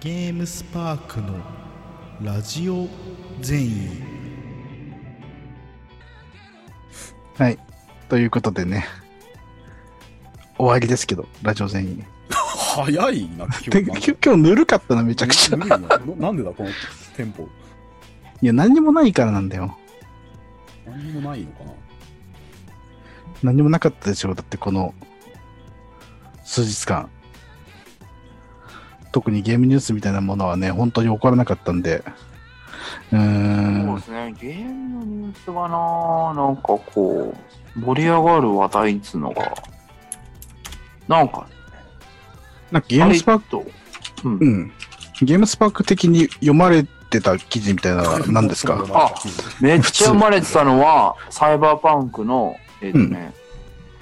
ゲームスパークのラジオ善意はい。ということでね、終わりですけど、ラジオ全員。早いな、今で日今日今日ぬるかったな、めちゃくちゃ。なななんでだ、このテンポ。いや、何にもないからなんだよ。何にもないのかな。何にもなかったでしょ。だってこの数日間。特にゲームニュースみたいなものはね、本当に起こらなかったんで。うーそうんで。すね、ゲームのニュースがな、なんかこう、盛り上がる話題っつうのが、なんか、なんかゲームスパーク、と、うんう。ん。ゲームスパーク的に読まれてた記事みたいなのですか？あめっちゃ生まれてたのは、サイバーパンクの、えっ、とね、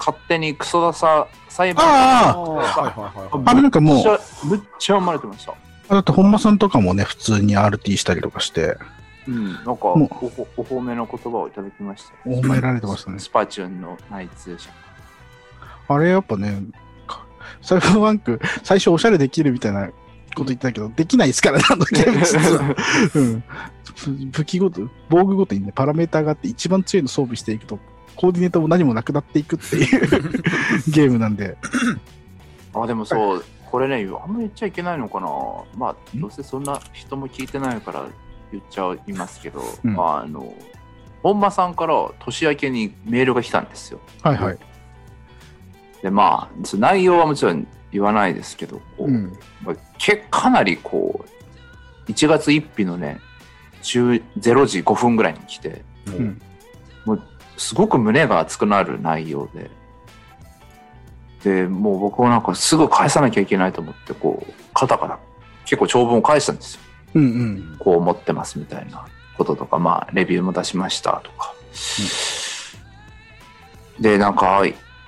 勝手にクソダサ、サイバーあパンクはいはいはいあれなんかもうめっちゃ、めっちゃ生まれてました。だって本間さんとかもね、普通に RT したりとかして、うん、なんかおお褒めの言葉をいただきましたよ。褒められてましたねスパチューンの内通者。あれやっぱね、かサイバーバンク、最初おしゃれできるみたいなこと言ってたけど、できないですからね、あのゲーム実は。うん。ぶ武器ごと、防具ごとにね、パラメーターがあって一番強いの装備していくと、コーディネートも何もなくなっていくっていう ゲームなんで。あ、でもそう、これね、あんまり言っちゃいけないのかな。まあ、どうせそんな人も聞いてないから言っちゃいますけど、うんあの、本間さんから年明けにメールが来たんですよ。はいはい。で、まあ、内容はもちろん言わないですけど、こううん。まあけかなりこう、1月1日のね、10 0時5分ぐらいに来て、うんもうすごく胸が熱くなる内容で、で、もう僕はなんかすぐ返さなきゃいけないと思って、こう、カタカタ、結構長文を返したんですよ。うんうん。こう思ってますみたいなこととか、まあ、レビューも出しましたとか。で、なんか、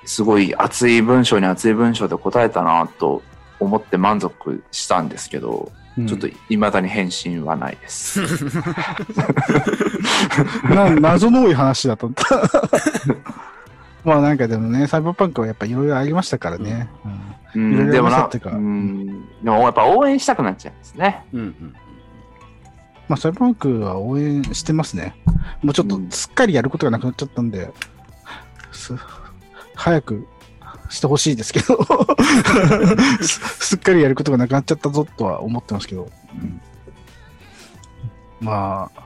すごい熱い文章に熱い文章で答えたなと思って満足したんですけど、うんちょっと未だに返信はないです。な謎の多い話だと。まあなんかでもね、サイバーパンクはやっぱいろいろありましたからね。でもな、うん、でもやっぱ応援したくなっちゃいますね。うんうん。まあサイバーパンクは応援してますね。もうちょっとすっかりやることがなくなっちゃったんで、す早くしてほしいですけど。す、すっかりやることがなくなっちゃったぞとは思ってますけど。うんまあ、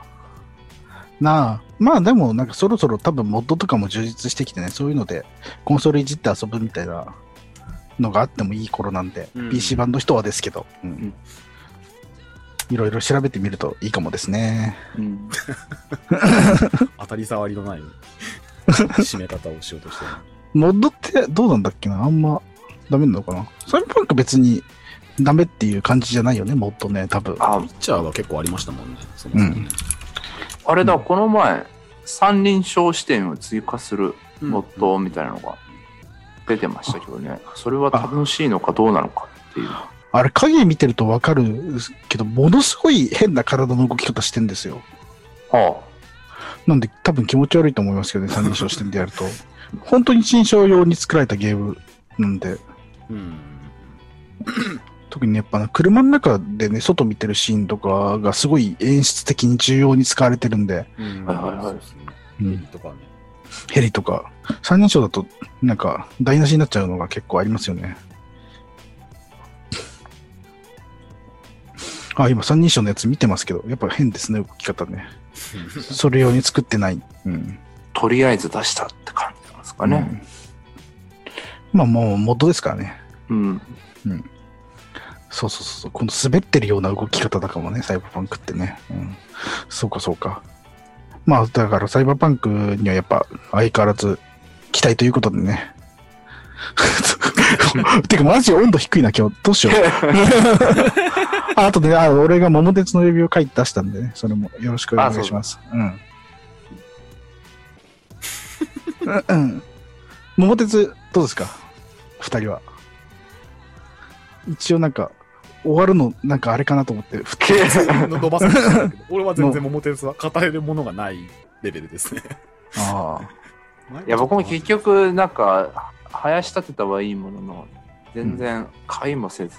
なあ、まあでもなんかそろそろ多分モッドとかも充実してきてね、そういうのでコンソールいじって遊ぶみたいなのがあってもいい頃なんで、うん。PC 版の人はですけど、うん。ん。いろいろ調べてみるといいかもですね。うん、当たり障りのない締め方をしようとしてる。モッドってどうなんだっけな？あんまダメなのかな？サイバーパンク別にダメっていう感じじゃないよね、モッドね、多分。あピッチャーは結構ありましたもんね。そもそもね。あれだ、この前、三人称視点を追加するうん。モッドみたいなのが出てましたけどね、それは楽しいのかどうなのかっていう。あれ、影見てるとわかるけど、ものすごい変な体の動き方してんですよ。はなんで多分気持ち悪いと思いますけどね、三人称視点でやると。本当に一人称用に作られたゲームなんで、うん。特にね、やっぱな車の中でね、外見てるシーンとかがすごい演出的に重要に使われてるんで、うんはいはいはいそうんヘリとかね。ヘリとか、三人称だとなんか台無しになっちゃうのが結構ありますよね。あ、今三人称のやつ見てますけど、やっぱ変ですね、動き方ね。それ用に作ってない。うん。あ、とりあえず出したって感じなんですかね。うんまあもう、モッドですからね。うん。そうそうそう。この滑ってるような動き方だかもね、サイバーパンクってね。うん。そうかそうか。まあ、だからサイバーパンクにはやっぱ相変わらず期待ということでね。てか、マジ温度低いな、今日。どうしよう。ああとで、あ、俺が桃鉄のレビュー書いて出したんでね、それもよろしくお願いします。うん。うんうん。桃鉄、どうですか？二人は。一応なんか、終わるの、なんかあれかなと思って、ふ伸ばせましたけど、俺は全然桃鉄は語れるものがないレベルですね。ああ。いや、僕も結局、なんか、生やし立てたはいいものの、全然買いもせず、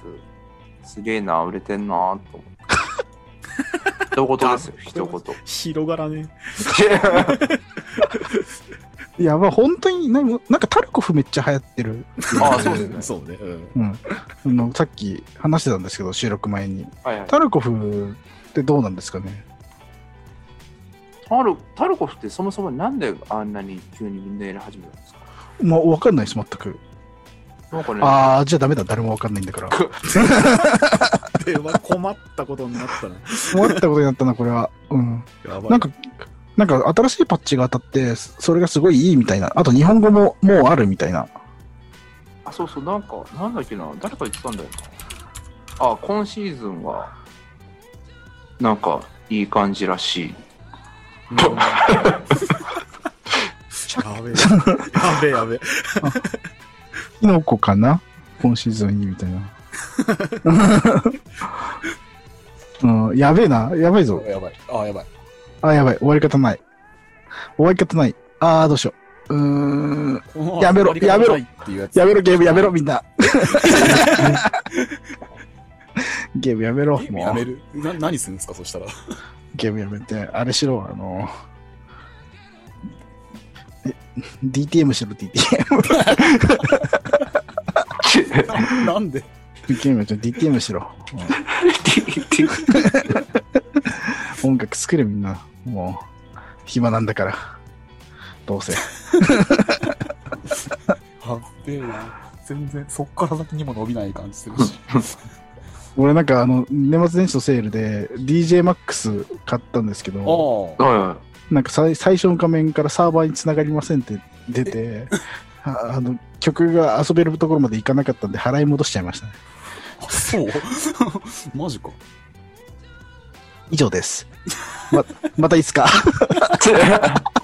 すげえな、売れてんなと思って。一言ですよ、一言。広がらね。いや、まあ本当に、なんかなんかタルコフめっちゃ流行ってる。ああ、そうですね。そうね。うん。うん。あの、さっき話してたんですけど、収録前に。はいはい。タルコフってどうなんですかね？タルタルコフってそもそもなんであんなに急にみんなやり始めたんですか？もうわかんないです、全く。なんかね、ああ、じゃあダメだ、誰もわかんないんだから。では困ったことになったな。困ったことになったな、これは。うん。やばい。なんか、なんか新しいパッチが当たって、それがすごいいいみたいな。あと日本語ももうあるみたいな。あ、そうそう、なんか、なんだっけな、誰か言ってたんだよな。あ、今シーズンは、なんか、いい感じらしい。やべえ。やべえやべえ。キノコかな？今シーズンいいみたいな。うん、やべえな。やばいぞ。やばい。あ、やばい。あ、やばい。終わり方ない。終わり方ない。あー、どうしよう。うーん。やめろやめろ やめろ、ゲームやめろ、みんな。ゲームやめろ。もうやめる？な何するんですか、そしたら。ゲームやめて、あれしろ、あの、え DTM しろ、DTM。な なんで？ゲームやって DTM しろ。うん音楽作れ、みんな。もう、暇なんだから。どうせ。はっべえな。全然、そっから先にも伸びない感じするし。俺なんか、あの、年末年始のセールで DJMAX 買ったんですけど、あはいはなんか最最初の画面からサーバーにつながりませんって出て、ああの曲が遊べるところまでいかなかったんで払い戻しちゃいましたね。あ、そう？マジか。以上です。ま、またいつか。い。